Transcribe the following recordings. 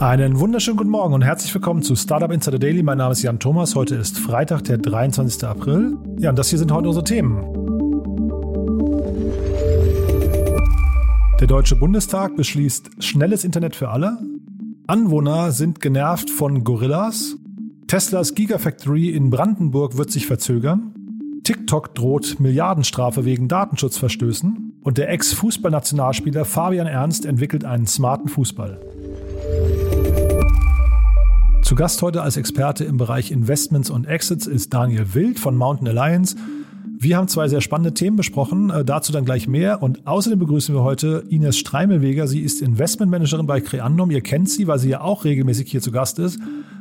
Einen wunderschönen guten Morgen und herzlich willkommen zu Startup Insider Daily. Mein Name ist Jan Thomas. Heute ist Freitag, der 23. April. Ja, und das hier sind heute unsere Themen. Der Deutsche Bundestag beschließt schnelles Internet für alle. Anwohner sind genervt von Gorillas. Teslas Gigafactory in Brandenburg wird sich verzögern. TikTok droht Milliardenstrafe wegen Datenschutzverstößen. Und der Ex-Fußballnationalspieler Fabian Ernst entwickelt einen smarten Fußball. Zu Gast heute als Experte im Bereich Investments und Exits ist Daniel Wild von Mountain Alliance. Wir haben zwei sehr spannende Themen besprochen, äh, dazu dann gleich mehr. Und außerdem begrüßen wir heute Ines Streimelweger. Sie ist Investmentmanagerin bei Creandum. Ihr kennt sie, weil sie ja auch regelmäßig hier zu Gast ist.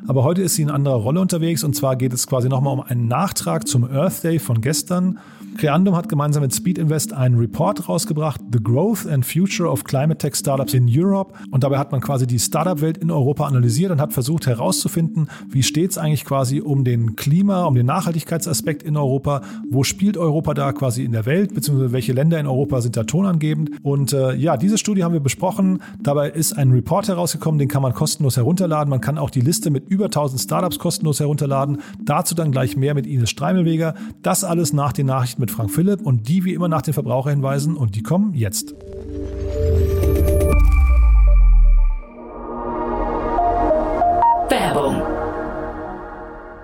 Aber heute ist sie in anderer Rolle unterwegs. Und zwar geht es quasi nochmal um einen Nachtrag zum Earth Day von gestern. Creandum hat gemeinsam mit Speed Invest einen Report rausgebracht, The Growth and Future of Climate Tech Startups in Europe. Und dabei hat man quasi die Startup-Welt in Europa analysiert und hat versucht herauszufinden, wie steht es eigentlich quasi um den Klima, um den Nachhaltigkeitsaspekt in Europa, wo spielt Europa da quasi in der Welt, beziehungsweise welche Länder in Europa sind da tonangebend. Und äh, ja, diese Studie haben wir besprochen. Dabei ist ein Report herausgekommen, den kann man kostenlos herunterladen. Man kann auch die Liste mit über 1000 Startups kostenlos herunterladen. Dazu dann gleich mehr mit Ines Streimelweger. Das alles nach den Nachrichten mit mit Frank Philipp und die wie immer nach den Verbraucherhinweisen und die kommen jetzt.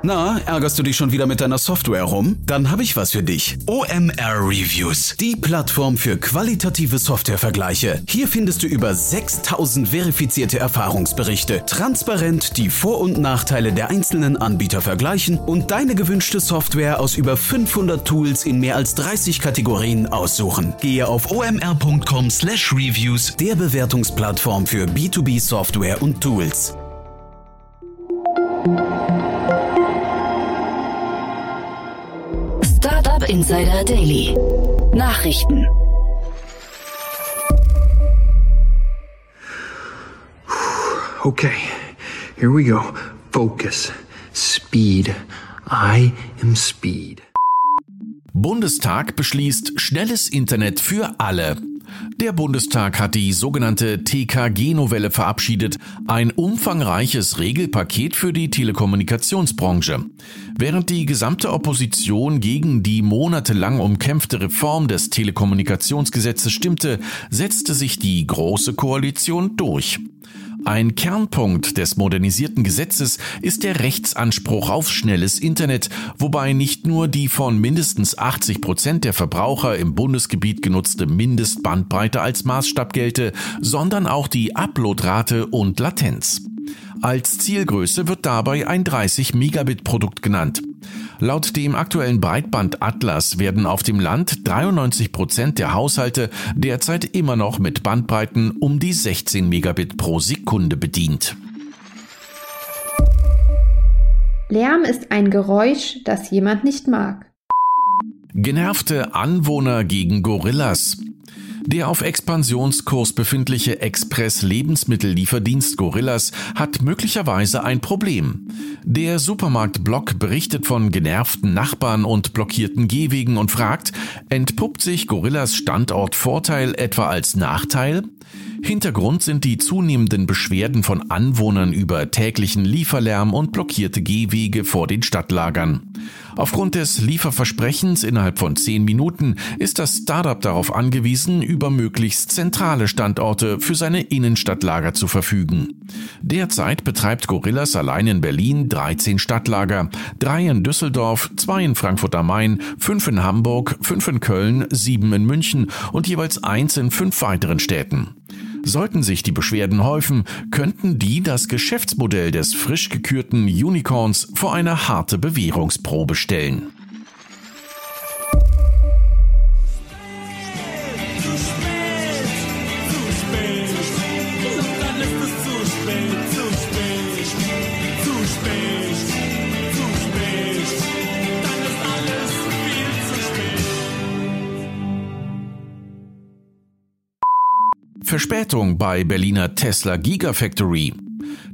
Na, ärgerst du dich schon wieder mit deiner Software rum? Dann habe ich was für dich. OMR Reviews, die Plattform für qualitative Softwarevergleiche. Hier findest du über 6000 verifizierte Erfahrungsberichte, transparent die Vor- und Nachteile der einzelnen Anbieter vergleichen und deine gewünschte Software aus über 500 Tools in mehr als 30 Kategorien aussuchen. Gehe auf omr.com/reviews, der Bewertungsplattform für B2B Software und Tools. Insider Daily. Nachrichten. Okay, here we go. Focus. Speed. I am speed. Bundestag beschließt schnelles Internet für alle. Der Bundestag hat die sogenannte TKG-Novelle verabschiedet, ein umfangreiches Regelpaket für die Telekommunikationsbranche. Während die gesamte Opposition gegen die monatelang umkämpfte Reform des Telekommunikationsgesetzes stimmte, setzte sich die Große Koalition durch. Ein Kernpunkt des modernisierten Gesetzes ist der Rechtsanspruch auf schnelles Internet, wobei nicht nur die von mindestens 80 Prozent der Verbraucher im Bundesgebiet genutzte Mindestbandbreite als Maßstab gelte, sondern auch die Uploadrate und Latenz. Als Zielgröße wird dabei ein 30 Megabit Produkt genannt. Laut dem aktuellen Breitband-Atlas werden auf dem Land 93 Prozent der Haushalte derzeit immer noch mit Bandbreiten um die 16 Megabit pro Sekunde bedient. Lärm ist ein Geräusch, das jemand nicht mag. Genervte Anwohner gegen Gorillas. Der auf Expansionskurs befindliche Express-Lebensmittellieferdienst Gorillas hat möglicherweise ein Problem. Der Supermarkt Block berichtet von genervten Nachbarn und blockierten Gehwegen und fragt, entpuppt sich Gorillas Standortvorteil etwa als Nachteil? Hintergrund sind die zunehmenden Beschwerden von Anwohnern über täglichen Lieferlärm und blockierte Gehwege vor den Stadtlagern. Aufgrund des Lieferversprechens innerhalb von zehn Minuten ist das Startup darauf angewiesen, über möglichst zentrale Standorte für seine Innenstadtlager zu verfügen. Derzeit betreibt Gorillas allein in Berlin 13 Stadtlager, drei in Düsseldorf, zwei in Frankfurt am Main, fünf in Hamburg, fünf in Köln, sieben in München und jeweils eins in fünf weiteren Städten. Sollten sich die Beschwerden häufen, könnten die das Geschäftsmodell des frisch gekürten Unicorns vor eine harte Bewährungsprobe stellen. Verspätung bei Berliner Tesla Gigafactory.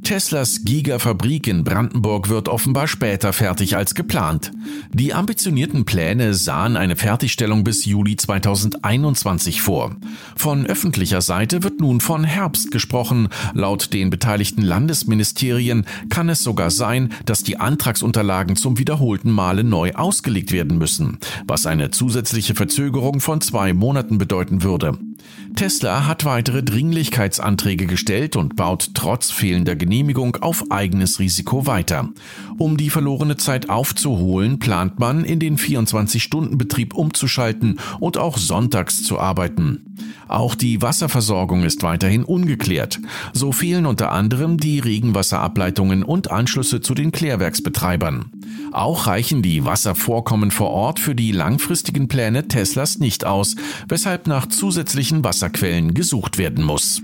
Teslas Gigafabrik in Brandenburg wird offenbar später fertig als geplant. Die ambitionierten Pläne sahen eine Fertigstellung bis Juli 2021 vor. Von öffentlicher Seite wird nun von Herbst gesprochen. Laut den beteiligten Landesministerien kann es sogar sein, dass die Antragsunterlagen zum wiederholten Male neu ausgelegt werden müssen, was eine zusätzliche Verzögerung von zwei Monaten bedeuten würde. Tesla hat weitere Dringlichkeitsanträge gestellt und baut trotz fehlender Genehmigung auf eigenes Risiko weiter. Um die verlorene Zeit aufzuholen, plant man, in den 24-Stunden-Betrieb umzuschalten und auch sonntags zu arbeiten. Auch die Wasserversorgung ist weiterhin ungeklärt. So fehlen unter anderem die Regenwasserableitungen und Anschlüsse zu den Klärwerksbetreibern. Auch reichen die Wasservorkommen vor Ort für die langfristigen Pläne Teslas nicht aus, weshalb nach zusätzlichen Wasserquellen gesucht werden muss.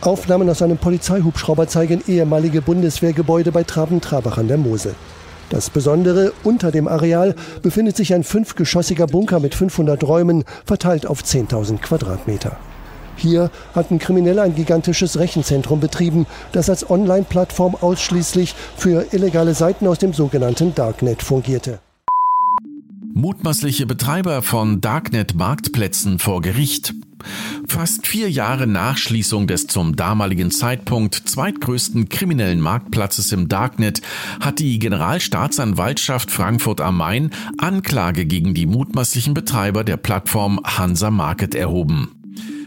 Aufnahmen aus einem Polizeihubschrauber zeigen ehemalige Bundeswehrgebäude bei Traben-Trabach an der Mosel. Das Besondere, unter dem Areal befindet sich ein fünfgeschossiger Bunker mit 500 Räumen, verteilt auf 10.000 Quadratmeter. Hier hatten Kriminelle ein gigantisches Rechenzentrum betrieben, das als Online-Plattform ausschließlich für illegale Seiten aus dem sogenannten Darknet fungierte. Mutmaßliche Betreiber von Darknet-Marktplätzen vor Gericht. Fast vier Jahre nach Schließung des zum damaligen Zeitpunkt zweitgrößten kriminellen Marktplatzes im Darknet hat die Generalstaatsanwaltschaft Frankfurt am Main Anklage gegen die mutmaßlichen Betreiber der Plattform Hansa Market erhoben.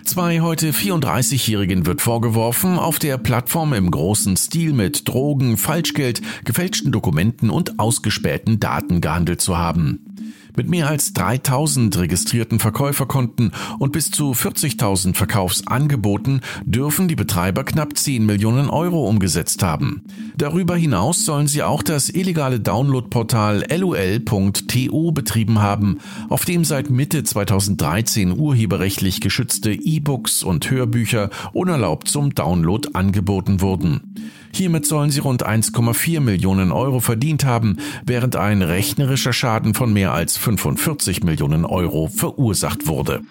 Zwei heute 34-Jährigen wird vorgeworfen, auf der Plattform im großen Stil mit Drogen, Falschgeld, gefälschten Dokumenten und ausgespähten Daten gehandelt zu haben. Mit mehr als 3000 registrierten Verkäuferkonten und bis zu 40.000 Verkaufsangeboten dürfen die Betreiber knapp 10 Millionen Euro umgesetzt haben. Darüber hinaus sollen sie auch das illegale Downloadportal lol.to betrieben haben, auf dem seit Mitte 2013 urheberrechtlich geschützte E-Books und Hörbücher unerlaubt zum Download angeboten wurden. Hiermit sollen sie rund 1,4 Millionen Euro verdient haben, während ein rechnerischer Schaden von mehr als 45 Millionen Euro verursacht wurde.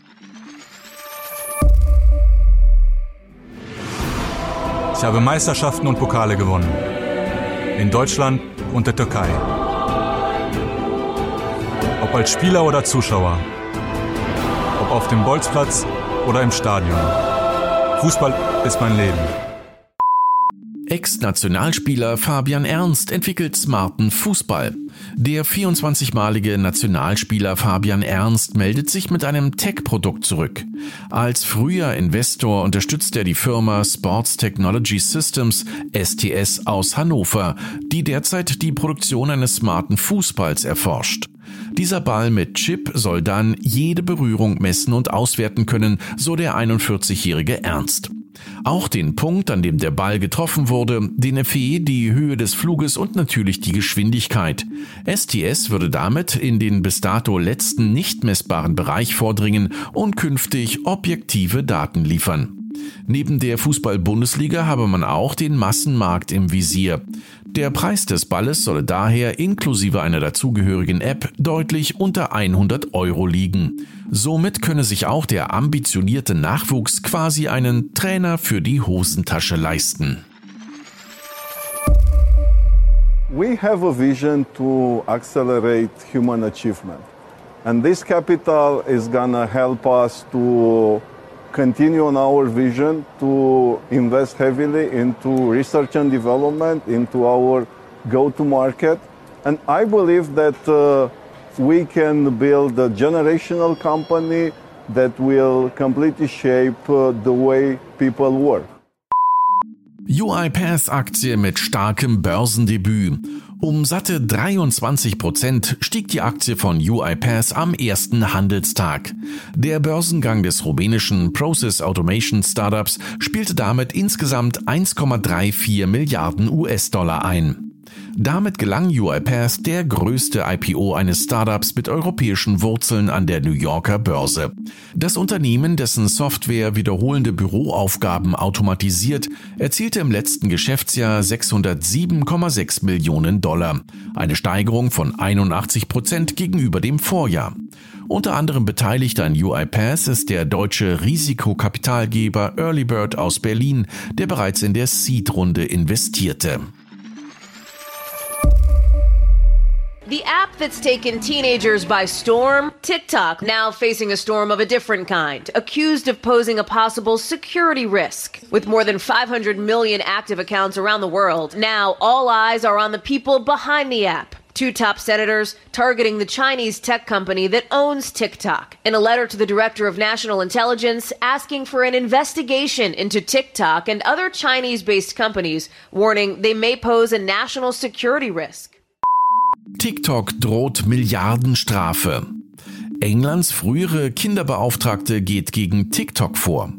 Ich habe Meisterschaften und Pokale gewonnen. In Deutschland und der Türkei. Ob als Spieler oder Zuschauer. Ob auf dem Bolzplatz oder im Stadion. Fußball ist mein Leben. Ex-Nationalspieler Fabian Ernst entwickelt smarten Fußball. Der 24-malige Nationalspieler Fabian Ernst meldet sich mit einem Tech-Produkt zurück. Als früher Investor unterstützt er die Firma Sports Technology Systems STS aus Hannover, die derzeit die Produktion eines smarten Fußballs erforscht. Dieser Ball mit Chip soll dann jede Berührung messen und auswerten können, so der 41-jährige Ernst. Auch den Punkt, an dem der Ball getroffen wurde, den Effet, die Höhe des Fluges und natürlich die Geschwindigkeit. STS würde damit in den bis dato letzten nicht messbaren Bereich vordringen und künftig objektive Daten liefern. Neben der Fußball-Bundesliga habe man auch den Massenmarkt im Visier. Der Preis des Balles solle daher inklusive einer dazugehörigen App deutlich unter 100 Euro liegen. Somit könne sich auch der ambitionierte Nachwuchs quasi einen Trainer für die Hosentasche leisten. We have a vision to accelerate human achievement. And this capital is gonna help us to continue on our vision to invest heavily into research and development, into our go-to-market. And I believe that uh, we can build a generational company that will completely shape uh, the way people work. UiPath-Aktie mit starkem Börsendebüt. Um satte 23 Prozent stieg die Aktie von UiPath am ersten Handelstag. Der Börsengang des rumänischen Process Automation Startups spielte damit insgesamt 1,34 Milliarden US-Dollar ein. Damit gelang UiPath der größte IPO eines Startups mit europäischen Wurzeln an der New Yorker Börse. Das Unternehmen, dessen Software wiederholende Büroaufgaben automatisiert, erzielte im letzten Geschäftsjahr 607,6 Millionen Dollar, eine Steigerung von 81 Prozent gegenüber dem Vorjahr. Unter anderem beteiligt an UiPath ist der deutsche Risikokapitalgeber Earlybird aus Berlin, der bereits in der Seed-Runde investierte. The app that's taken teenagers by storm, TikTok, now facing a storm of a different kind, accused of posing a possible security risk. With more than 500 million active accounts around the world, now all eyes are on the people behind the app. Two top senators targeting the Chinese tech company that owns TikTok in a letter to the Director of National Intelligence asking for an investigation into TikTok and other Chinese based companies, warning they may pose a national security risk. TikTok droht Milliardenstrafe. Englands frühere Kinderbeauftragte geht gegen TikTok vor.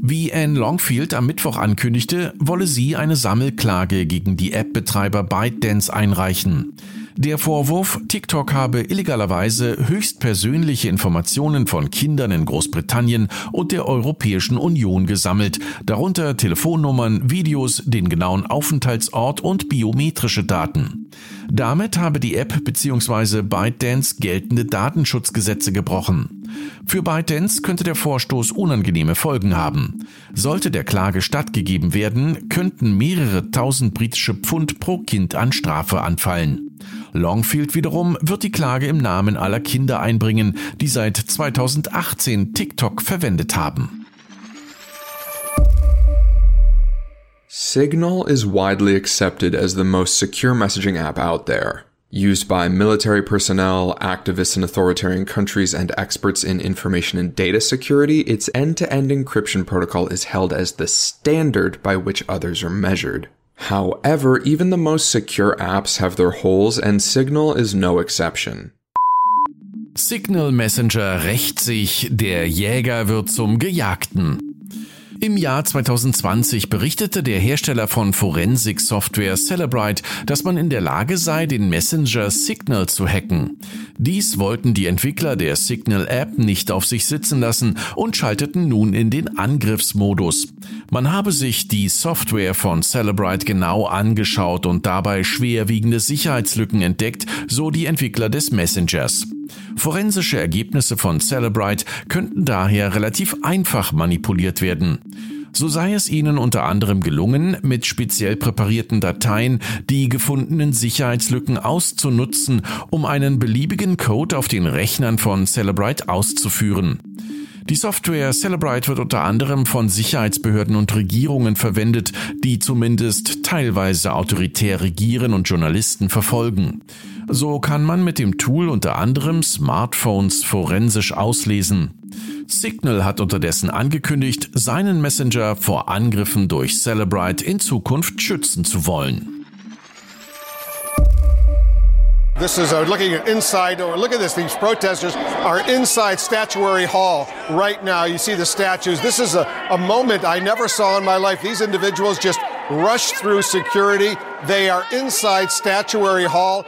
Wie Anne Longfield am Mittwoch ankündigte, wolle sie eine Sammelklage gegen die App-Betreiber ByteDance einreichen. Der Vorwurf, TikTok habe illegalerweise höchstpersönliche Informationen von Kindern in Großbritannien und der Europäischen Union gesammelt, darunter Telefonnummern, Videos, den genauen Aufenthaltsort und biometrische Daten. Damit habe die App bzw. ByteDance geltende Datenschutzgesetze gebrochen. Für ByteDance könnte der Vorstoß unangenehme Folgen haben. Sollte der Klage stattgegeben werden, könnten mehrere tausend britische Pfund pro Kind an Strafe anfallen. Longfield wiederum wird die Klage im Namen aller Kinder einbringen, die seit 2018 TikTok verwendet haben. Signal is widely accepted as the most secure messaging app out there. Used by military personnel, activists in authoritarian countries, and experts in information and data security, its end to end encryption protocol is held as the standard by which others are measured. However, even the most secure apps have their holes, and Signal is no exception. Signal Messenger rächt sich, der Jäger wird zum Gejagten. Im Jahr 2020 berichtete der Hersteller von Forensik-Software Celebrite, dass man in der Lage sei, den Messenger Signal zu hacken. Dies wollten die Entwickler der Signal-App nicht auf sich sitzen lassen und schalteten nun in den Angriffsmodus. Man habe sich die Software von Celebrite genau angeschaut und dabei schwerwiegende Sicherheitslücken entdeckt, so die Entwickler des Messengers. Forensische Ergebnisse von Celebrite könnten daher relativ einfach manipuliert werden. So sei es ihnen unter anderem gelungen, mit speziell präparierten Dateien die gefundenen Sicherheitslücken auszunutzen, um einen beliebigen Code auf den Rechnern von Celebrite auszuführen. Die Software Celebrite wird unter anderem von Sicherheitsbehörden und Regierungen verwendet, die zumindest teilweise autoritär regieren und Journalisten verfolgen. So kann man mit dem Tool unter anderem Smartphones forensisch auslesen. Signal hat unterdessen angekündigt, seinen Messenger vor Angriffen durch Celebrite in Zukunft schützen zu wollen. This is uh, looking at inside. Look at this. These protesters are inside Statuary Hall right now. You see the statues. This is a, a moment I never saw in my life. These individuals just rushed through security. They are inside Statuary Hall.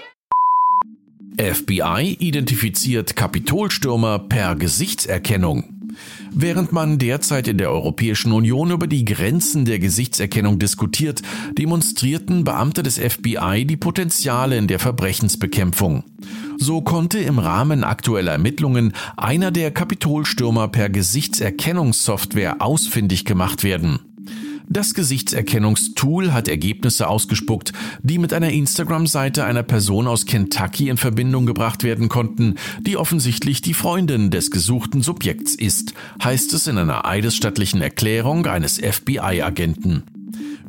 FBI identifiziert Kapitolstürmer per Gesichtserkennung. Während man derzeit in der Europäischen Union über die Grenzen der Gesichtserkennung diskutiert, demonstrierten Beamte des FBI die Potenziale in der Verbrechensbekämpfung. So konnte im Rahmen aktueller Ermittlungen einer der Kapitolstürmer per Gesichtserkennungssoftware ausfindig gemacht werden. Das Gesichtserkennungstool hat Ergebnisse ausgespuckt, die mit einer Instagram-Seite einer Person aus Kentucky in Verbindung gebracht werden konnten, die offensichtlich die Freundin des gesuchten Subjekts ist, heißt es in einer eidesstattlichen Erklärung eines FBI-Agenten.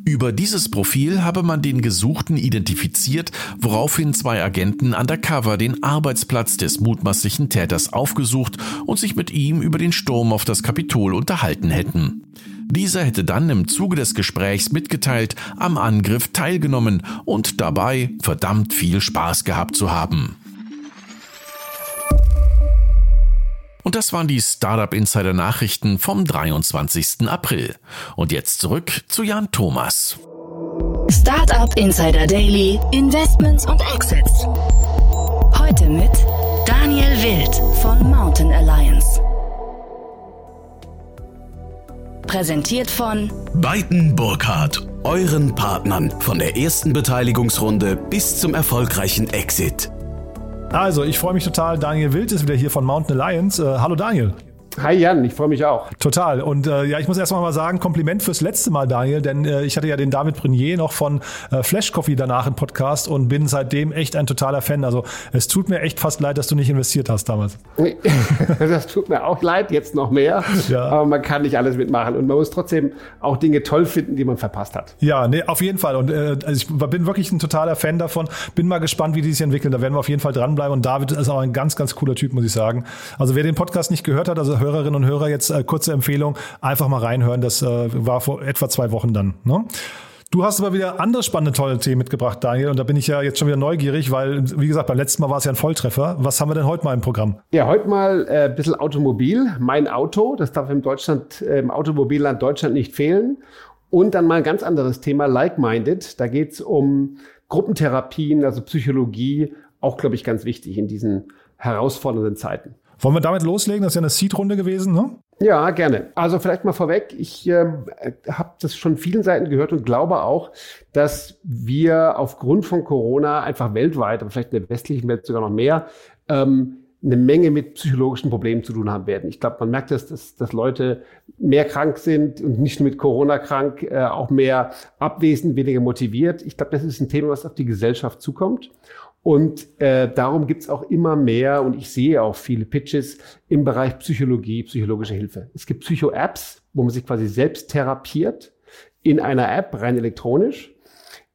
Über dieses Profil habe man den Gesuchten identifiziert, woraufhin zwei Agenten undercover den Arbeitsplatz des mutmaßlichen Täters aufgesucht und sich mit ihm über den Sturm auf das Kapitol unterhalten hätten. Dieser hätte dann im Zuge des Gesprächs mitgeteilt, am Angriff teilgenommen und dabei verdammt viel Spaß gehabt zu haben. Und das waren die Startup Insider Nachrichten vom 23. April. Und jetzt zurück zu Jan Thomas. Startup Insider Daily, Investments und Exits. Heute mit Daniel Wild von Mountain Alliance. Präsentiert von Beiten Burkhardt, euren Partnern von der ersten Beteiligungsrunde bis zum erfolgreichen Exit. Also, ich freue mich total. Daniel Wild ist wieder hier von Mountain Alliance. Äh, hallo Daniel. Hi Jan, ich freue mich auch. Total. Und äh, ja, ich muss erstmal mal sagen, Kompliment fürs letzte Mal, Daniel, denn äh, ich hatte ja den David Brunier noch von äh, Flash Coffee danach im Podcast und bin seitdem echt ein totaler Fan. Also es tut mir echt fast leid, dass du nicht investiert hast damals. das tut mir auch leid, jetzt noch mehr. Ja. Aber man kann nicht alles mitmachen und man muss trotzdem auch Dinge toll finden, die man verpasst hat. Ja, nee, auf jeden Fall. Und äh, also ich bin wirklich ein totaler Fan davon. Bin mal gespannt, wie die sich entwickeln. Da werden wir auf jeden Fall dranbleiben. Und David ist auch ein ganz, ganz cooler Typ, muss ich sagen. Also wer den Podcast nicht gehört hat, also Hörerinnen und Hörer jetzt äh, kurze Empfehlung, einfach mal reinhören. Das äh, war vor etwa zwei Wochen dann. Ne? Du hast aber wieder andere spannende, tolle Themen mitgebracht, Daniel. Und da bin ich ja jetzt schon wieder neugierig, weil, wie gesagt, beim letzten Mal war es ja ein Volltreffer. Was haben wir denn heute mal im Programm? Ja, heute mal äh, ein bisschen Automobil. Mein Auto, das darf im Deutschland, äh, im Automobilland Deutschland nicht fehlen. Und dann mal ein ganz anderes Thema, Like-Minded. Da geht es um Gruppentherapien, also Psychologie, auch, glaube ich, ganz wichtig in diesen herausfordernden Zeiten. Wollen wir damit loslegen? Das ist ja eine Seed-Runde gewesen, ne? Ja, gerne. Also vielleicht mal vorweg, ich äh, habe das schon vielen Seiten gehört und glaube auch, dass wir aufgrund von Corona einfach weltweit, aber vielleicht in der westlichen Welt sogar noch mehr, ähm, eine Menge mit psychologischen Problemen zu tun haben werden. Ich glaube, man merkt, dass, dass, dass Leute mehr krank sind und nicht nur mit Corona krank, äh, auch mehr abwesend, weniger motiviert. Ich glaube, das ist ein Thema, was auf die Gesellschaft zukommt. Und äh, darum gibt's auch immer mehr, und ich sehe auch viele Pitches im Bereich Psychologie, psychologische Hilfe. Es gibt Psycho-Apps, wo man sich quasi selbst therapiert in einer App, rein elektronisch.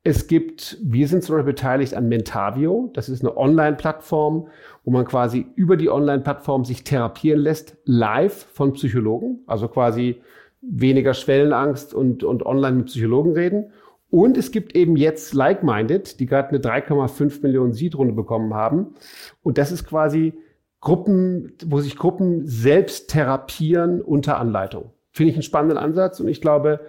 Es gibt, wir sind zum Beispiel beteiligt an Mentavio. Das ist eine Online-Plattform, wo man quasi über die Online-Plattform sich therapieren lässt, live von Psychologen. Also quasi weniger Schwellenangst und, und online mit Psychologen reden. Und es gibt eben jetzt Like-Minded, die gerade eine 3,5 Millionen Seed-Runde bekommen haben. Und das ist quasi Gruppen, wo sich Gruppen selbst therapieren unter Anleitung. Finde ich einen spannenden Ansatz und ich glaube,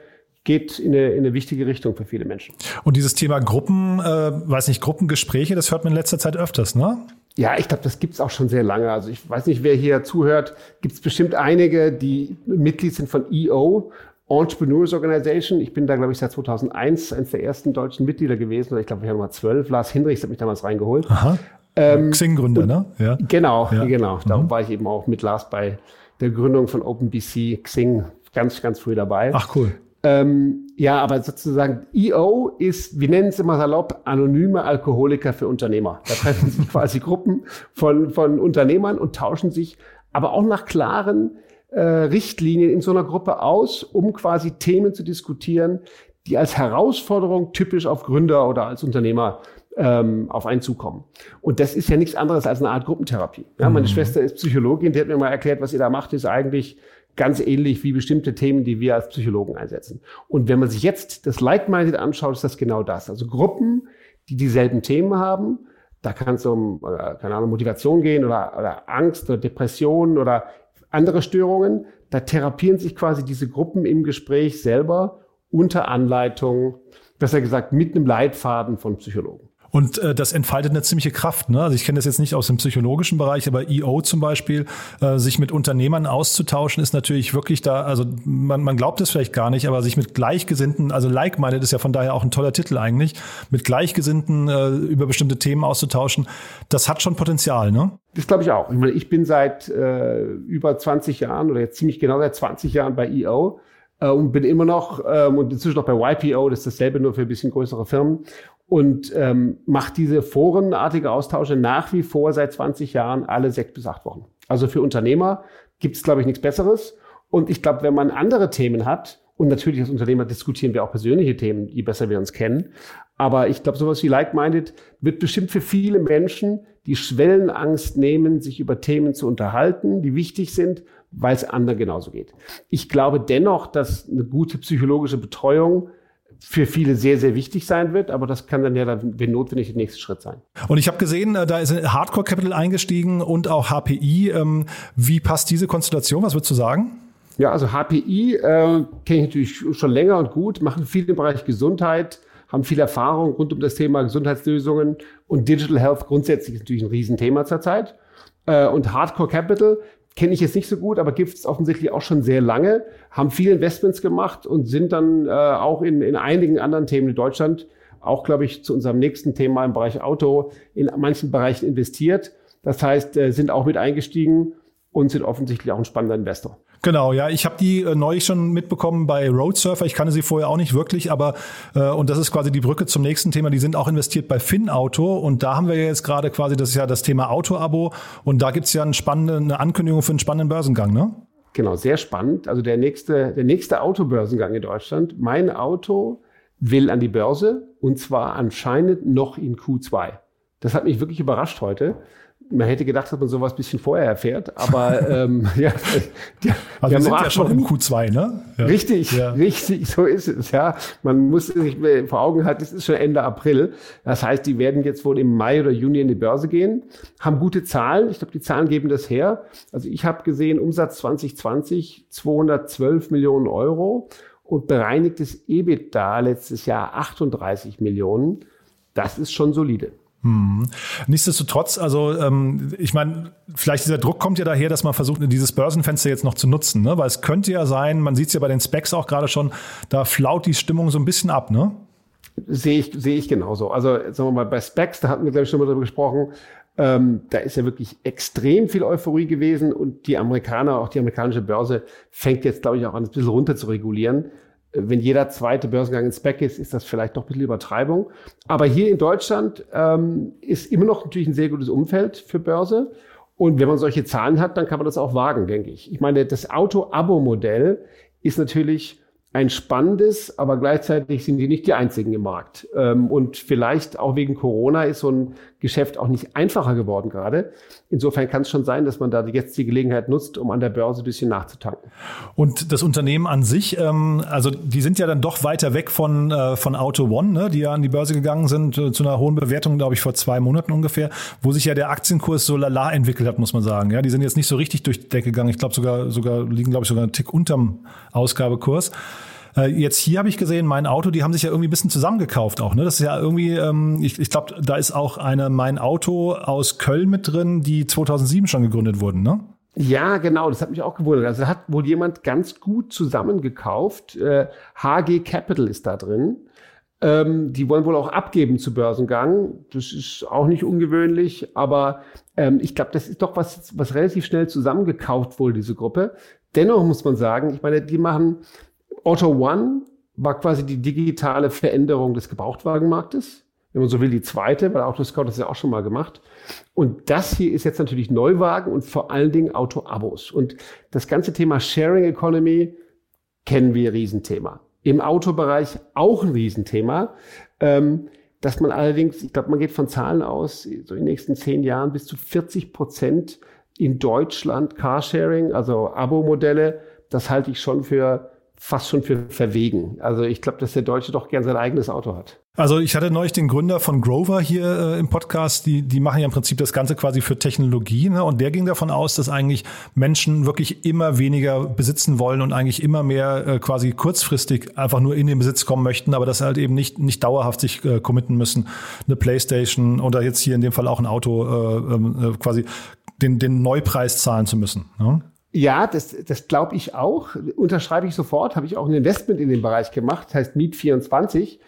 geht in eine, in eine wichtige Richtung für viele Menschen. Und dieses Thema Gruppen, äh, weiß nicht, Gruppengespräche, das hört man in letzter Zeit öfters, ne? Ja, ich glaube, das gibt's auch schon sehr lange. Also ich weiß nicht, wer hier zuhört. Gibt es bestimmt einige, die Mitglied sind von EO, Entrepreneurs Organization. Ich bin da, glaube ich, seit 2001 eines der ersten deutschen Mitglieder gewesen. Oder ich glaube, wir haben mal zwölf. Lars Hinrichs hat mich damals reingeholt. Aha. Ähm, Xing-Gründer, ne? Ja. Genau, ja. genau. Darum mhm. war ich eben auch mit Lars bei der Gründung von OpenBC Xing ganz, ganz früh dabei. Ach, cool. Ähm, ja, aber sozusagen EO ist, wir nennen es immer salopp, anonyme Alkoholiker für Unternehmer. Da treffen sich quasi Gruppen von, von Unternehmern und tauschen sich aber auch nach klaren äh, Richtlinien in so einer Gruppe aus, um quasi Themen zu diskutieren, die als Herausforderung typisch auf Gründer oder als Unternehmer ähm, auf einen zukommen. Und das ist ja nichts anderes als eine Art Gruppentherapie. Ja, meine mhm. Schwester ist Psychologin, die hat mir mal erklärt, was ihr da macht, ist eigentlich ganz ähnlich wie bestimmte Themen, die wir als Psychologen einsetzen. Und wenn man sich jetzt das Like-Minded anschaut, ist das genau das. Also Gruppen, die dieselben Themen haben, da kann es um, äh, keine Ahnung, Motivation gehen oder, oder Angst oder Depression oder andere Störungen. Da therapieren sich quasi diese Gruppen im Gespräch selber unter Anleitung, besser gesagt mit einem Leitfaden von Psychologen. Und äh, das entfaltet eine ziemliche Kraft. Ne? Also ich kenne das jetzt nicht aus dem psychologischen Bereich, aber EO zum Beispiel, äh, sich mit Unternehmern auszutauschen, ist natürlich wirklich da, also man, man glaubt es vielleicht gar nicht, aber sich mit Gleichgesinnten, also Like-Minded ist ja von daher auch ein toller Titel eigentlich, mit Gleichgesinnten äh, über bestimmte Themen auszutauschen, das hat schon Potenzial, ne? Das glaube ich auch. Ich, meine, ich bin seit äh, über 20 Jahren oder jetzt ziemlich genau seit 20 Jahren bei EO äh, und bin immer noch ähm, und inzwischen noch bei YPO, das ist dasselbe nur für ein bisschen größere Firmen und ähm, macht diese forenartige Austausche nach wie vor seit 20 Jahren alle sechs bis acht Wochen. Also für Unternehmer gibt es, glaube ich, nichts Besseres. Und ich glaube, wenn man andere Themen hat, und natürlich als Unternehmer diskutieren wir auch persönliche Themen, je besser wir uns kennen. Aber ich glaube, sowas wie Like-Minded wird bestimmt für viele Menschen die Schwellenangst nehmen, sich über Themen zu unterhalten, die wichtig sind, weil es anderen genauso geht. Ich glaube dennoch, dass eine gute psychologische Betreuung für viele sehr, sehr wichtig sein wird, aber das kann dann ja dann, wenn notwendig, der nächste Schritt sein. Und ich habe gesehen, äh, da ist Hardcore Capital eingestiegen und auch HPI. Ähm, wie passt diese Konstellation? Was würdest du sagen? Ja, also HPI äh, kenne ich natürlich schon länger und gut, machen viel im Bereich Gesundheit, haben viel Erfahrung rund um das Thema Gesundheitslösungen und Digital Health grundsätzlich ist natürlich ein Riesenthema zurzeit. Äh, und Hardcore Capital kenne ich jetzt nicht so gut, aber gibt es offensichtlich auch schon sehr lange, haben viele Investments gemacht und sind dann äh, auch in, in einigen anderen Themen in Deutschland auch, glaube ich, zu unserem nächsten Thema im Bereich Auto in manchen Bereichen investiert. Das heißt, äh, sind auch mit eingestiegen und sind offensichtlich auch ein spannender Investor. Genau, ja, ich habe die äh, neulich schon mitbekommen bei Roadsurfer. Ich kannte sie vorher auch nicht wirklich, aber äh, und das ist quasi die Brücke zum nächsten Thema. Die sind auch investiert bei Finauto und da haben wir jetzt gerade quasi, das ist ja das Thema Auto-Abo und da gibt's ja eine spannende eine Ankündigung für einen spannenden Börsengang, ne? Genau, sehr spannend. Also der nächste, der nächste Autobörsengang in Deutschland. Mein Auto will an die Börse und zwar anscheinend noch in Q2. Das hat mich wirklich überrascht heute man hätte gedacht, dass man sowas ein bisschen vorher erfährt, aber ähm, ja, die, also wir sind ja schon im Q2, ne? Ja. Richtig, ja. richtig, so ist es, ja. Man muss sich vor Augen halten, es ist schon Ende April. Das heißt, die werden jetzt wohl im Mai oder Juni in die Börse gehen, haben gute Zahlen. Ich glaube, die Zahlen geben das her. Also ich habe gesehen, Umsatz 2020 212 Millionen Euro und bereinigtes EBITDA letztes Jahr 38 Millionen. Das ist schon solide. Hm. Nichtsdestotrotz, also ähm, ich meine, vielleicht dieser Druck kommt ja daher, dass man versucht, dieses Börsenfenster jetzt noch zu nutzen, ne? Weil es könnte ja sein, man sieht es ja bei den Specs auch gerade schon, da flaut die Stimmung so ein bisschen ab, ne? Sehe ich, sehe ich genauso. Also sagen wir mal, bei Specs, da hatten wir, glaube ich, schon mal darüber gesprochen, ähm, da ist ja wirklich extrem viel Euphorie gewesen und die Amerikaner, auch die amerikanische Börse, fängt jetzt, glaube ich, auch an, ein bisschen runter zu regulieren wenn jeder zweite Börsengang ins Back ist, ist das vielleicht doch ein bisschen Übertreibung. Aber hier in Deutschland ähm, ist immer noch natürlich ein sehr gutes Umfeld für Börse. Und wenn man solche Zahlen hat, dann kann man das auch wagen, denke ich. Ich meine, das Auto-Abo-Modell ist natürlich ein spannendes, aber gleichzeitig sind die nicht die einzigen im Markt. Ähm, und vielleicht auch wegen Corona ist so ein Geschäft auch nicht einfacher geworden gerade. Insofern kann es schon sein, dass man da jetzt die Gelegenheit nutzt, um an der Börse ein bisschen nachzutanken. Und das Unternehmen an sich, ähm, also die sind ja dann doch weiter weg von, äh, von Auto One, ne, die ja an die Börse gegangen sind, äh, zu einer hohen Bewertung, glaube ich, vor zwei Monaten ungefähr, wo sich ja der Aktienkurs so lala entwickelt hat, muss man sagen. Ja, die sind jetzt nicht so richtig durch die Decke gegangen. Ich glaube sogar, sogar liegen, glaube ich, sogar einen Tick unterm Ausgabekurs. Äh, jetzt hier habe ich gesehen, mein Auto, die haben sich ja irgendwie ein bisschen zusammengekauft auch. Ne? Das ist ja irgendwie, ähm, ich, ich glaube, da ist auch eine Mein Auto aus Köln mit drin, die 2007 schon gegründet wurden, ne? Ja, genau, das hat mich auch gewundert. Also hat wohl jemand ganz gut zusammengekauft. Äh, HG Capital ist da drin. Ähm, die wollen wohl auch abgeben zu Börsengang. Das ist auch nicht ungewöhnlich, aber ähm, ich glaube, das ist doch was, was relativ schnell zusammengekauft wurde, diese Gruppe. Dennoch muss man sagen, ich meine, die machen Auto One war quasi die digitale Veränderung des Gebrauchtwagenmarktes. Wenn man so will, die zweite, weil Autoscout das ja auch schon mal gemacht. Und das hier ist jetzt natürlich Neuwagen und vor allen Dingen Auto-Abos. Und das ganze Thema Sharing Economy kennen wir, Riesenthema. Im Autobereich auch ein Riesenthema. Ähm, dass man allerdings, ich glaube, man geht von Zahlen aus, so in den nächsten zehn Jahren bis zu 40 Prozent in Deutschland Carsharing, also Abo-Modelle, das halte ich schon für fast schon für verwegen. Also ich glaube, dass der Deutsche doch gern sein eigenes Auto hat. Also ich hatte neulich den Gründer von Grover hier äh, im Podcast, die, die machen ja im Prinzip das Ganze quasi für Technologie. Ne? Und der ging davon aus, dass eigentlich Menschen wirklich immer weniger besitzen wollen und eigentlich immer mehr äh, quasi kurzfristig einfach nur in den Besitz kommen möchten, aber dass halt eben nicht, nicht dauerhaft sich äh, committen müssen, eine Playstation oder jetzt hier in dem Fall auch ein Auto äh, ähm, äh, quasi den, den Neupreis zahlen zu müssen. Ne? Ja, das, das glaube ich auch. Unterschreibe ich sofort. Habe ich auch ein Investment in dem Bereich gemacht, heißt Meet 24.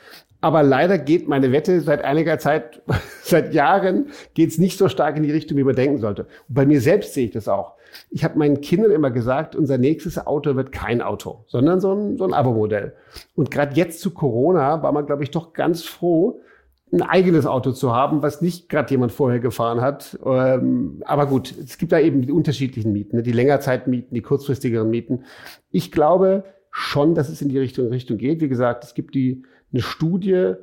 Aber leider geht meine Wette seit einiger Zeit, seit Jahren, geht es nicht so stark in die Richtung, wie man denken sollte. Und bei mir selbst sehe ich das auch. Ich habe meinen Kindern immer gesagt, unser nächstes Auto wird kein Auto, sondern so ein, so ein Abo-Modell. Und gerade jetzt zu Corona war man, glaube ich, doch ganz froh, ein eigenes Auto zu haben, was nicht gerade jemand vorher gefahren hat. Ähm, aber gut, es gibt da eben die unterschiedlichen Mieten, ne? die Längerzeitmieten, die kurzfristigeren Mieten. Ich glaube schon, dass es in die Richtung, Richtung geht. Wie gesagt, es gibt die, eine Studie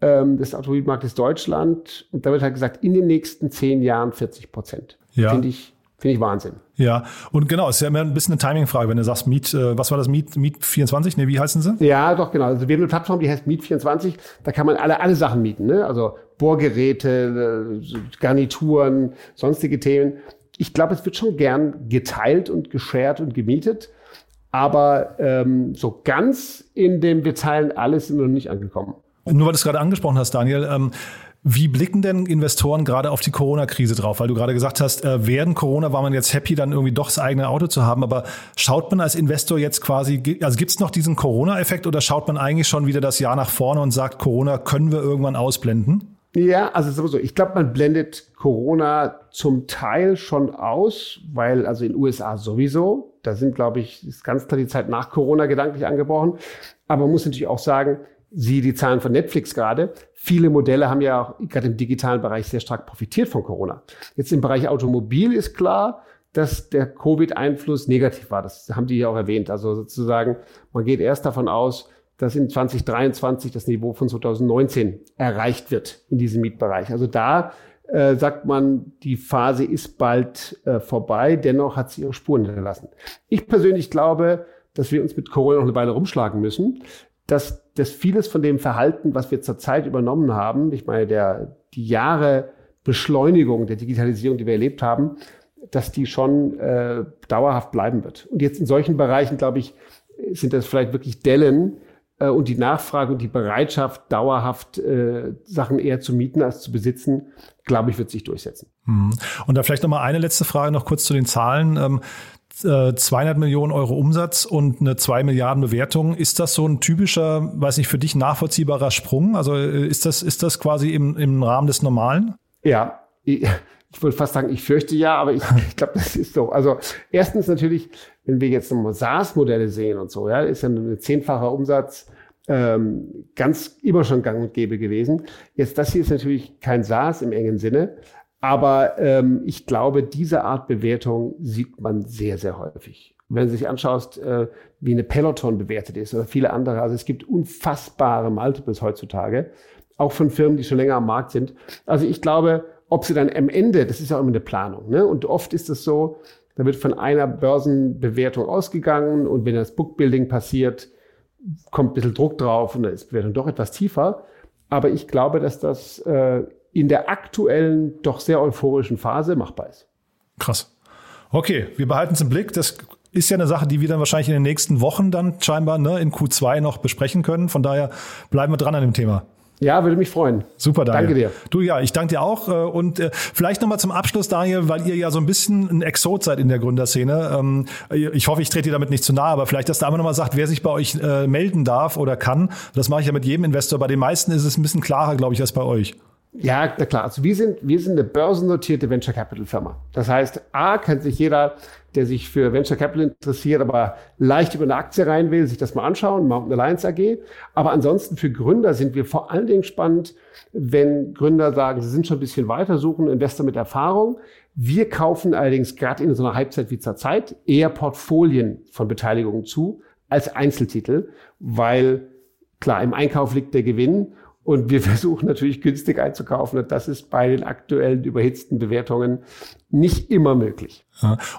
ähm, des Automobilmarktes Deutschland und da wird halt gesagt, in den nächsten zehn Jahren 40 Prozent. Ja. Finde ich Finde ich Wahnsinn. Ja, und genau, ist ja immer ein bisschen eine Timing-Frage, wenn du sagst, Meet, äh, was war das, Meet, Meet 24? Ne, wie heißen sie? Ja, doch, genau. Also wir haben eine Plattform, die heißt Meet 24. Da kann man alle, alle Sachen mieten, ne? Also Bohrgeräte, äh, Garnituren, sonstige Themen. Ich glaube, es wird schon gern geteilt und geshared und gemietet. Aber ähm, so ganz in dem Wir teilen alles sind wir noch nicht angekommen. Nur weil du es gerade angesprochen hast, Daniel, ähm, Wie blicken denn Investoren gerade auf die Corona-Krise drauf? Weil du gerade gesagt hast, äh, während Corona war man jetzt happy, dann irgendwie doch das eigene Auto zu haben. Aber schaut man als Investor jetzt quasi, also gibt es noch diesen Corona-Effekt oder schaut man eigentlich schon wieder das Jahr nach vorne und sagt, Corona können wir irgendwann ausblenden? Ja, also sowieso. Ich glaube, man blendet Corona zum Teil schon aus, weil also in den USA sowieso, da sind, glaube ich, ist ganz klar die Zeit nach Corona gedanklich angebrochen. Aber man muss natürlich auch sagen, siehe die Zahlen von Netflix gerade. Viele Modelle haben ja auch gerade im digitalen Bereich sehr stark profitiert von Corona. Jetzt im Bereich Automobil ist klar, dass der Covid-Einfluss negativ war. Das haben die ja auch erwähnt. Also sozusagen, man geht erst davon aus, dass in 2023 das Niveau von 2019 erreicht wird in diesem Mietbereich. Also da äh, sagt man, die Phase ist bald äh, vorbei. Dennoch hat sie ihre Spuren hinterlassen. Ich persönlich glaube, dass wir uns mit Corona noch eine Weile rumschlagen müssen, dass dass vieles von dem Verhalten, was wir zurzeit übernommen haben, ich meine, der, die Jahre Beschleunigung der Digitalisierung, die wir erlebt haben, dass die schon äh, dauerhaft bleiben wird. Und jetzt in solchen Bereichen, glaube ich, sind das vielleicht wirklich Dellen äh, und die Nachfrage und die Bereitschaft, dauerhaft äh, Sachen eher zu mieten als zu besitzen, glaube ich, wird sich durchsetzen. Mhm. Und da vielleicht noch mal eine letzte Frage noch kurz zu den Zahlen. Ähm, 200 äh, Millionen Euro Umsatz und eine 2 Milliarden Bewertung. Ist das so ein typischer, weiß nicht, für dich nachvollziehbarer Sprung? Also äh, ist das, ist das quasi im, im Rahmen des Normalen? Ja, ich, ich würde fast sagen, ich fürchte ja, aber ich, ich glaube, das ist so. Also erstens natürlich, wenn wir jetzt nochmal SaaS-Modelle sehen und so, ja, ist ja ein zehnfacher Umsatz ähm, ganz immer schon gang und gäbe gewesen. Jetzt das hier ist natürlich kein SaaS im engen Sinne, aber ähm, ich glaube, diese Art Bewertung sieht man sehr, sehr häufig. Wenn du sich anschaust, äh, wie eine Peloton bewertet ist oder viele andere, also es gibt unfassbare Multiples heutzutage, auch von Firmen, die schon länger am Markt sind. Also ich glaube, ob sie dann am Ende, das ist ja auch immer eine Planung, ne? und oft ist es so, da wird von einer Börsenbewertung ausgegangen und wenn das Bookbuilding passiert, kommt ein bisschen Druck drauf und dann ist die Bewertung doch etwas tiefer. Aber ich glaube, dass das äh, in der aktuellen, doch sehr euphorischen Phase machbar ist. Krass. Okay, wir behalten es im Blick. Das ist ja eine Sache, die wir dann wahrscheinlich in den nächsten Wochen dann scheinbar ne, in Q2 noch besprechen können. Von daher bleiben wir dran an dem Thema. Ja, würde mich freuen. Super, Daniel. Danke dir. Du ja, ich danke dir auch. Äh, und äh, vielleicht nochmal zum Abschluss, Daniel, weil ihr ja so ein bisschen ein Exot seid in der Gründerszene. Ähm, ich hoffe, ich trete dir damit nicht zu nahe, aber vielleicht, dass da einmal nochmal sagt, wer sich bei euch äh, melden darf oder kann. Das mache ich ja mit jedem Investor. Bei den meisten ist es ein bisschen klarer, glaube ich, als bei euch. Ja, na klar. Also wir sind, wir sind eine börsennotierte Venture Capital Firma. Das heißt, A, kann sich jeder, der sich für Venture Capital interessiert, aber leicht über eine Aktie rein will, sich das mal anschauen, Mountain Alliance AG. Aber ansonsten für Gründer sind wir vor allen Dingen spannend, wenn Gründer sagen, sie sind schon ein bisschen weiter, suchen Investor mit Erfahrung. Wir kaufen allerdings gerade in so einer Halbzeit wie zur Zeit eher Portfolien von Beteiligungen zu als Einzeltitel, weil klar, im Einkauf liegt der Gewinn und wir versuchen natürlich günstig einzukaufen. Und das ist bei den aktuellen überhitzten Bewertungen nicht immer möglich.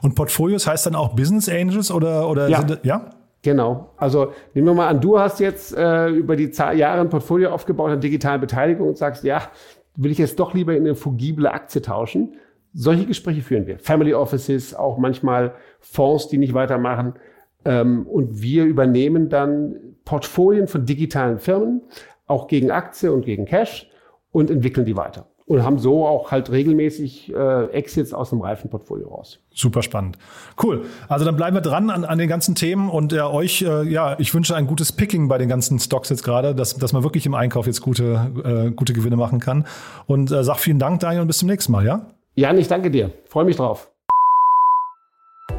Und Portfolios heißt dann auch Business Angels oder, oder ja. Sind, ja? Genau. Also nehmen wir mal an, du hast jetzt äh, über die Jahre ein Portfolio aufgebaut an digitalen Beteiligung und sagst, ja, will ich jetzt doch lieber in eine fungible Aktie tauschen. Solche Gespräche führen wir. Family Offices, auch manchmal Fonds, die nicht weitermachen. Ähm, und wir übernehmen dann Portfolien von digitalen Firmen, auch gegen Aktie und gegen Cash und entwickeln die weiter. Und haben so auch halt regelmäßig äh, Exits aus dem Reifenportfolio raus. Super spannend. Cool. Also dann bleiben wir dran an, an den ganzen Themen und äh, euch, äh, ja, ich wünsche ein gutes Picking bei den ganzen Stocks jetzt gerade, dass, dass man wirklich im Einkauf jetzt gute, äh, gute Gewinne machen kann. Und äh, sag vielen Dank, Daniel, und bis zum nächsten Mal, ja? Jan, ich danke dir. Freue mich drauf.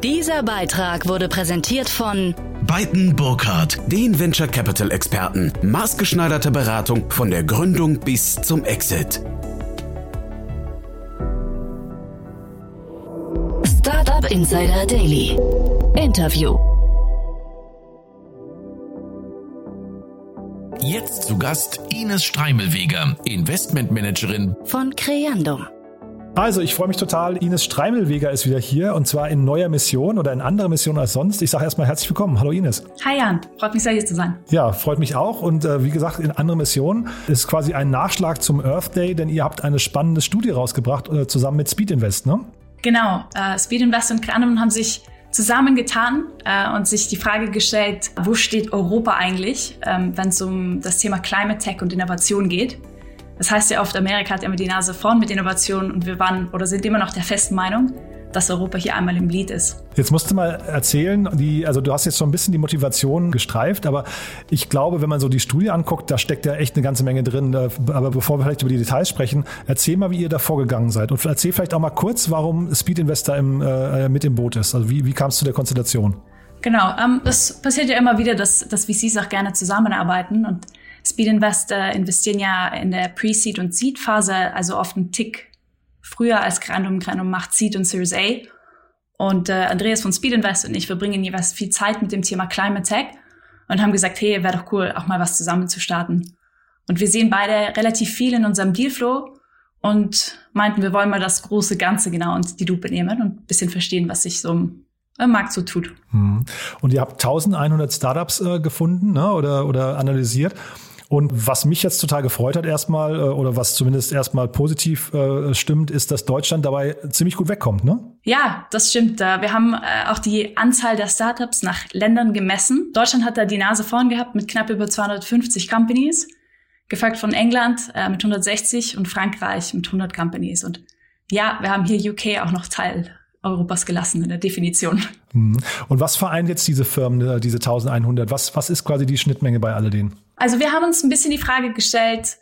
Dieser Beitrag wurde präsentiert von Beiten Burkhardt, den Venture Capital Experten. Maßgeschneiderte Beratung von der Gründung bis zum Exit. Startup Insider Daily. Interview. Jetzt zu Gast Ines Streimelweger, Investmentmanagerin von Creandum. Also, ich freue mich total. Ines Streimelweger ist wieder hier und zwar in neuer Mission oder in anderer Mission als sonst. Ich sage erstmal herzlich willkommen. Hallo Ines. Hi Jan, freut mich sehr hier zu sein. Ja, freut mich auch und äh, wie gesagt, in anderer Mission. ist quasi ein Nachschlag zum Earth Day, denn ihr habt eine spannende Studie rausgebracht äh, zusammen mit Speed Invest, ne? Genau, äh, Speed Invest und Cranum haben sich zusammengetan äh, und sich die Frage gestellt, wo steht Europa eigentlich, ähm, wenn es um das Thema Climate Tech und Innovation geht. Das heißt ja oft, Amerika hat immer die Nase vorn mit Innovationen und wir waren oder sind immer noch der festen Meinung, dass Europa hier einmal im Lied ist. Jetzt musst du mal erzählen, die, also du hast jetzt schon ein bisschen die Motivation gestreift, aber ich glaube, wenn man so die Studie anguckt, da steckt ja echt eine ganze Menge drin. Aber bevor wir vielleicht über die Details sprechen, erzähl mal, wie ihr da vorgegangen seid und erzähl vielleicht auch mal kurz, warum Speed Investor im, äh, mit im Boot ist. Also wie, wie kam es zu der Konstellation? Genau, ähm, das passiert ja immer wieder, dass, dass VCs auch gerne zusammenarbeiten und Speed Investor investieren ja in der Pre-Seed und Seed-Phase, also oft einen Tick früher als Grandum. Grandum macht Seed und Series A. Und äh, Andreas von Speed Invest und ich verbringen jeweils viel Zeit mit dem Thema Climate Tech und haben gesagt, hey, wäre doch cool, auch mal was zusammen zu starten. Und wir sehen beide relativ viel in unserem Dealflow und meinten, wir wollen mal das große Ganze genau unter die Lupe nehmen und ein bisschen verstehen, was sich so im Markt so tut. Hm. Und ihr habt 1100 Startups äh, gefunden ne, oder, oder analysiert. Und was mich jetzt total gefreut hat erstmal, äh, oder was zumindest erstmal positiv äh, stimmt, ist, dass Deutschland dabei ziemlich gut wegkommt, ne? Ja, das stimmt. Äh, wir haben äh, auch die Anzahl der Startups nach Ländern gemessen. Deutschland hat da die Nase vorn gehabt mit knapp über 250 Companies, gefolgt von England mit 160 und Frankreich mit 100 Companies. Und ja, wir haben hier UK auch noch Teil Europas gelassen in der Definition. Mhm. Und was vereint jetzt diese Firmen, diese 1100? Was, was ist quasi die Schnittmenge bei alledem? Also wir haben uns ein bisschen die Frage gestellt,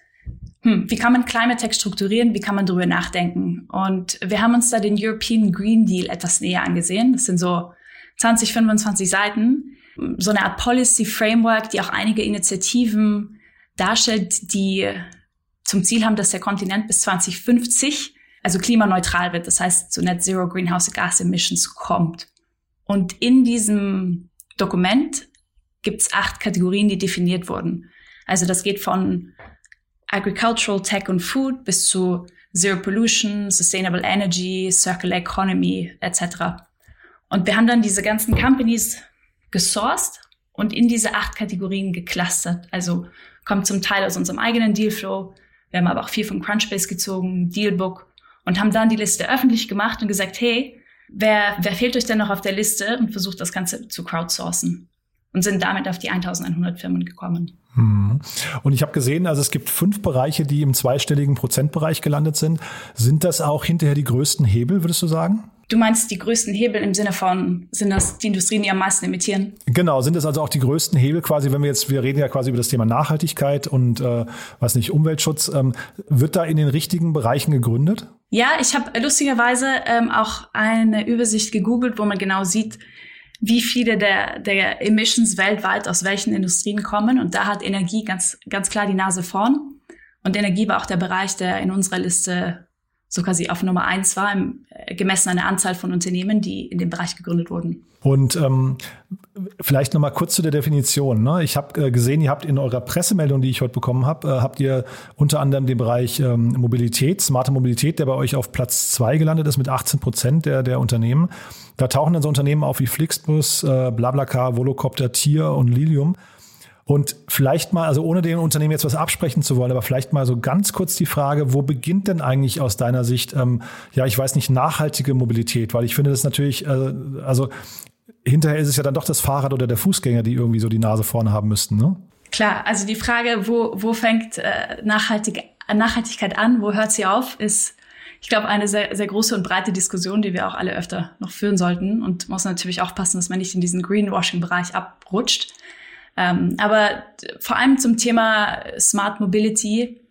hm, wie kann man Climate Tech strukturieren, wie kann man darüber nachdenken? Und wir haben uns da den European Green Deal etwas näher angesehen. Das sind so 20, 25 Seiten, so eine Art Policy Framework, die auch einige Initiativen darstellt, die zum Ziel haben, dass der Kontinent bis 2050 also klimaneutral wird, das heißt zu Net Zero Greenhouse Gas Emissions kommt. Und in diesem Dokument gibt es acht Kategorien, die definiert wurden. Also das geht von Agricultural, Tech und Food bis zu Zero Pollution, Sustainable Energy, Circular Economy etc. Und wir haben dann diese ganzen Companies gesourced und in diese acht Kategorien geclustert. Also kommt zum Teil aus unserem eigenen Dealflow. Wir haben aber auch viel von Crunchbase gezogen, Dealbook und haben dann die Liste öffentlich gemacht und gesagt, hey, wer, wer fehlt euch denn noch auf der Liste und versucht das Ganze zu crowdsourcen und sind damit auf die 1100 Firmen gekommen. Hm. Und ich habe gesehen, also es gibt fünf Bereiche, die im zweistelligen Prozentbereich gelandet sind. Sind das auch hinterher die größten Hebel, würdest du sagen? Du meinst die größten Hebel im Sinne von, sind das die Industrien, die am meisten emittieren? Genau, sind das also auch die größten Hebel quasi, wenn wir jetzt, wir reden ja quasi über das Thema Nachhaltigkeit und äh, was nicht, Umweltschutz. Ähm, wird da in den richtigen Bereichen gegründet? Ja, ich habe lustigerweise ähm, auch eine Übersicht gegoogelt, wo man genau sieht, wie viele der, der Emissions weltweit aus welchen Industrien kommen. Und da hat Energie ganz, ganz klar die Nase vorn. Und Energie war auch der Bereich, der in unserer Liste so quasi auf Nummer eins war, im, äh, gemessen an der Anzahl von Unternehmen, die in dem Bereich gegründet wurden. Und ähm, vielleicht noch mal kurz zu der Definition. Ne? Ich habe äh, gesehen, ihr habt in eurer Pressemeldung, die ich heute bekommen habe, äh, habt ihr unter anderem den Bereich ähm, Mobilität, smarte Mobilität, der bei euch auf Platz zwei gelandet ist mit 18 Prozent der, der Unternehmen. Da tauchen dann so Unternehmen auf wie Flixbus, äh, Blablacar, Volocopter, Tier und Lilium. Und vielleicht mal, also ohne dem Unternehmen jetzt was absprechen zu wollen, aber vielleicht mal so ganz kurz die Frage, wo beginnt denn eigentlich aus deiner Sicht, ähm, ja, ich weiß nicht, nachhaltige Mobilität? Weil ich finde das natürlich, äh, also hinterher ist es ja dann doch das Fahrrad oder der Fußgänger, die irgendwie so die Nase vorne haben müssten, ne? Klar, also die Frage, wo, wo fängt äh, Nachhaltig Nachhaltigkeit an, wo hört sie auf, ist, ich glaube, eine sehr, sehr große und breite Diskussion, die wir auch alle öfter noch führen sollten und muss natürlich aufpassen, dass man nicht in diesen Greenwashing-Bereich abrutscht. Ähm, aber vor allem zum Thema Smart Mobility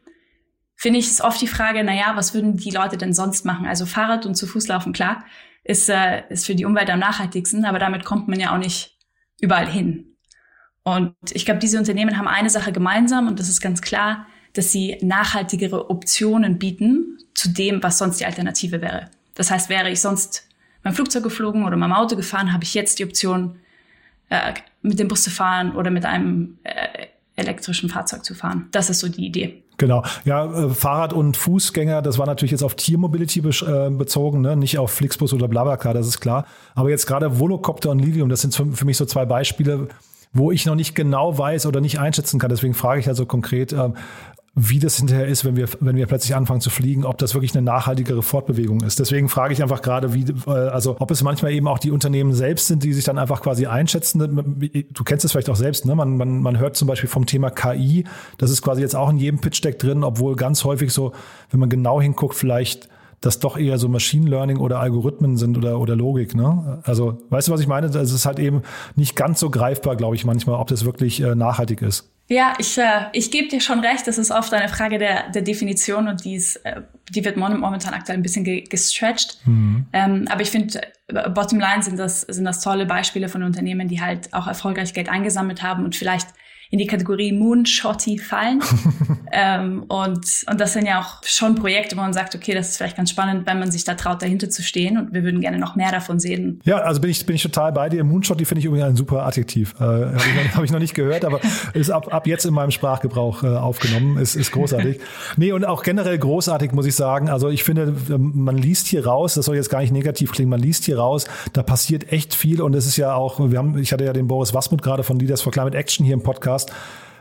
finde ich es oft die Frage, na ja, was würden die Leute denn sonst machen? Also Fahrrad und zu Fuß laufen, klar, ist, äh, ist für die Umwelt am nachhaltigsten, aber damit kommt man ja auch nicht überall hin. Und ich glaube, diese Unternehmen haben eine Sache gemeinsam und das ist ganz klar, dass sie nachhaltigere Optionen bieten zu dem, was sonst die Alternative wäre. Das heißt, wäre ich sonst beim Flugzeug geflogen oder beim Auto gefahren, habe ich jetzt die Option, äh, mit dem Bus zu fahren oder mit einem äh, elektrischen Fahrzeug zu fahren. Das ist so die Idee. Genau, ja, äh, Fahrrad und Fußgänger, das war natürlich jetzt auf Tiermobility äh, bezogen, ne? nicht auf Flixbus oder Blablacar, das ist klar. Aber jetzt gerade Volocopter und Lilium, das sind für, mich so zwei Beispiele, wo ich noch nicht genau weiß oder nicht einschätzen kann. Deswegen frage ich also konkret, äh, wie das hinterher ist, wenn wir, wenn wir plötzlich anfangen zu fliegen, ob das wirklich eine nachhaltigere Fortbewegung ist. Deswegen frage ich einfach gerade, wie, äh, also ob es manchmal eben auch die Unternehmen selbst sind, die sich dann einfach quasi einschätzen. Du kennst es vielleicht auch selbst, ne? Man, man, man hört zum Beispiel vom Thema KI, das ist quasi jetzt auch in jedem Pitch Deck drin, obwohl ganz häufig so, wenn man genau hinguckt, vielleicht das doch eher so Machine Learning oder Algorithmen sind oder, oder Logik. Ne? Also, weißt du, was ich meine? Es ist halt eben nicht ganz so greifbar, glaube ich, manchmal, ob das wirklich äh, nachhaltig ist. Ja, ich, äh, ich gebe dir schon recht, das ist oft eine Frage der, der Definition und die, ist, äh, die wird momentan aktuell ein bisschen ge gestretched. Mhm. Ähm, aber ich finde, äh, bottom line sind das, sind das tolle Beispiele von Unternehmen, die halt auch erfolgreich Geld eingesammelt haben und vielleicht in die Kategorie Moonshotty fallen. ähm, und, und das sind ja auch schon Projekte, wo man sagt, okay, das ist vielleicht ganz spannend, wenn man sich da traut, dahinter zu stehen. Und wir würden gerne noch mehr davon sehen. Ja, also bin ich, bin ich total bei dir. Moonshotty finde ich übrigens ein super Adjektiv. Äh, Habe ich, hab ich, noch nicht gehört, aber ist ab, ab jetzt in meinem Sprachgebrauch äh, aufgenommen. Ist, ist großartig. nee, und auch generell großartig, muss ich sagen. Also ich finde, ähm, man liest hier raus, das soll jetzt gar nicht negativ klingen, man liest hier raus, da passiert echt viel. Und es ist ja auch, wir haben, ich hatte ja den Boris Wasmut gerade von Leaders for Climate Action hier im Podcast Podcast.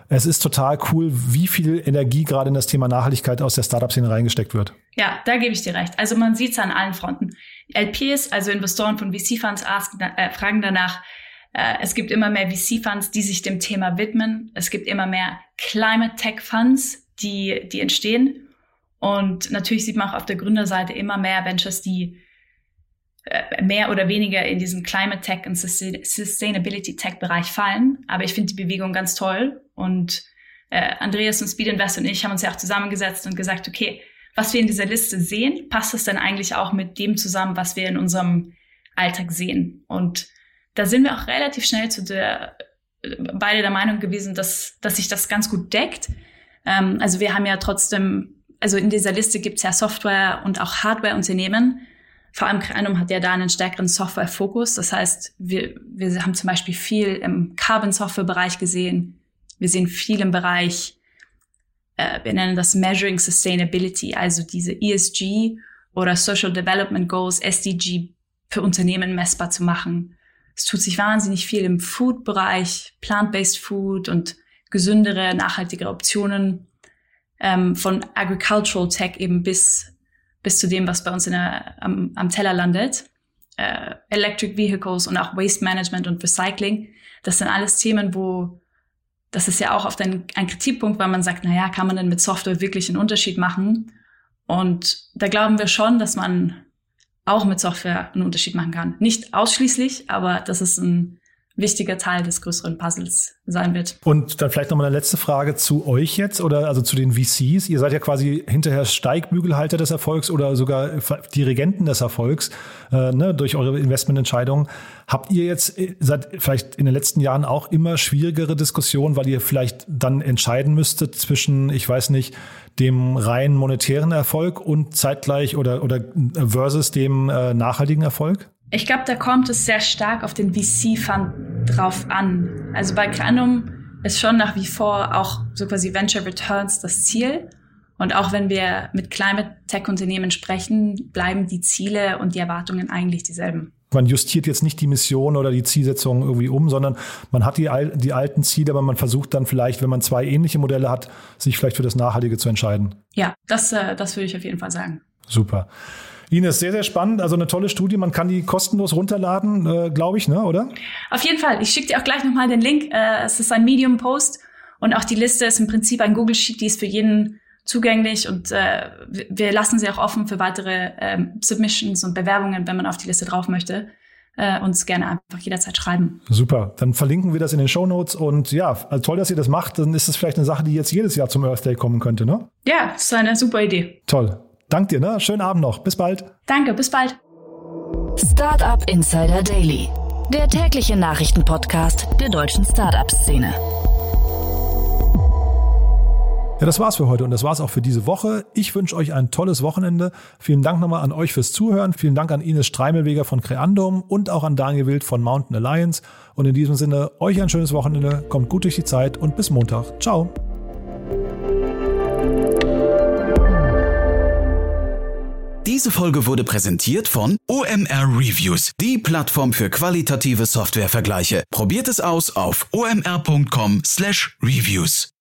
Es ist total cool, wie viel Energie gerade in das Thema Nachhaltigkeit aus der Startup-Szene reingesteckt wird. Ja, da gebe ich dir recht. Also man sieht es an allen Fronten. LPs, also Investoren von VC-Funds, äh, fragen danach. Äh, es gibt immer mehr VC-Funds, die sich dem Thema widmen. Es gibt immer mehr Climate Tech Funds, die, die entstehen. Und natürlich sieht man auch auf der Gründerseite immer mehr Ventures, die mehr oder weniger in diesen Climate Tech und Sustainability Tech Bereich fallen. Aber ich finde die Bewegung ganz toll. Und äh, Andreas und Speed Invest und ich haben uns ja auch zusammengesetzt und gesagt, okay, was wir in dieser Liste sehen, passt das denn eigentlich auch mit dem zusammen, was wir in unserem Alltag sehen? Und da sind wir auch relativ schnell zu der, beide der Meinung gewesen, dass, dass sich das ganz gut deckt. Ähm, also wir haben ja trotzdem, also in dieser Liste gibt es ja Software- und auch Hardware-Unternehmen, vor allem Creandum hat ja da einen stärkeren Software-Fokus. Das heißt, wir, wir haben zum Beispiel viel im Carbon-Software-Bereich gesehen. Wir sehen viel im Bereich, äh, wir nennen das Measuring Sustainability, also diese ESG oder Social Development Goals, SDG, für Unternehmen messbar zu machen. Es tut sich wahnsinnig viel im Food-Bereich, Plant-Based Food und gesündere, nachhaltigere Optionen ähm, von Agricultural Tech eben bis bis zu dem, was bei uns in der, am, am Teller landet. Äh, Electric Vehicles und auch Waste Management und Recycling. Das sind alles Themen, wo das ist ja auch oft ein, ein Kritikpunkt, weil man sagt, na ja, kann man denn mit Software wirklich einen Unterschied machen? Und da glauben wir schon, dass man auch mit Software einen Unterschied machen kann. Nicht ausschließlich, aber das ist ein wichtiger Teil des größeren Puzzles sein wird. Und dann vielleicht nochmal eine letzte Frage zu euch jetzt oder also zu den VCs. Ihr seid ja quasi hinterher Steigbügelhalter des Erfolgs oder sogar Dirigenten des Erfolgs äh, ne, durch eure Investmententscheidungen. Habt ihr jetzt äh, seit vielleicht in den letzten Jahren auch immer schwierigere Diskussionen, weil ihr vielleicht dann entscheiden müsstet zwischen, ich weiß nicht, dem rein monetären Erfolg und zeitgleich oder, oder versus dem äh, nachhaltigen Erfolg? Ich glaube, da kommt es sehr stark auf den VC-Fund drauf an. Also bei Granum ist schon nach wie vor auch so quasi Venture Returns das Ziel. Und auch wenn wir mit Climate Tech Unternehmen sprechen, bleiben die Ziele und die Erwartungen eigentlich dieselben. Man justiert jetzt nicht die Mission oder die Zielsetzung irgendwie um, sondern man hat die, die alten Ziele, aber man versucht dann vielleicht, wenn man zwei ähnliche Modelle hat, sich vielleicht für das Nachhaltige zu entscheiden. Ja, das, äh, das würde ich auf jeden Fall sagen. Super. Ines, sehr, sehr spannend. Also eine tolle Studie. Man kann die kostenlos runterladen, äh, glaube ich, ne? oder? Auf jeden Fall. Ich schicke dir auch gleich nochmal den Link. Äh, es ist ein Medium-Post und auch die Liste ist im Prinzip ein Google-Sheet, die ist für jeden zugänglich und äh, wir lassen sie auch offen für weitere ähm, Submissions und Bewerbungen, wenn man auf die Liste drauf möchte. Äh, uns gerne einfach jederzeit schreiben. Super, dann verlinken wir das in den Show Notes und ja, also toll, dass ihr das macht. Dann ist es vielleicht eine Sache, die jetzt jedes Jahr zum Earth Day kommen könnte, ne? Ja, das ist eine super Idee. Toll. Dank dir, ne? Schönen Abend noch. Bis bald. Danke, bis bald. Startup Insider Daily, der tägliche Nachrichtenpodcast der deutschen Startup-Szene. Ja, das war's für heute und das war's auch für diese Woche. Ich wünsche euch ein tolles Wochenende. Vielen Dank nochmal an euch fürs Zuhören. Vielen Dank an Ines Streimelweger von Creandum und auch an Daniel Wild von Mountain Alliance. Und in diesem Sinne, euch ein schönes Wochenende. Kommt gut durch die Zeit und bis Montag. Ciao. Diese Folge wurde präsentiert von OMR Reviews, die Plattform für qualitative Softwarevergleiche. Probiert es aus auf omr.com/reviews.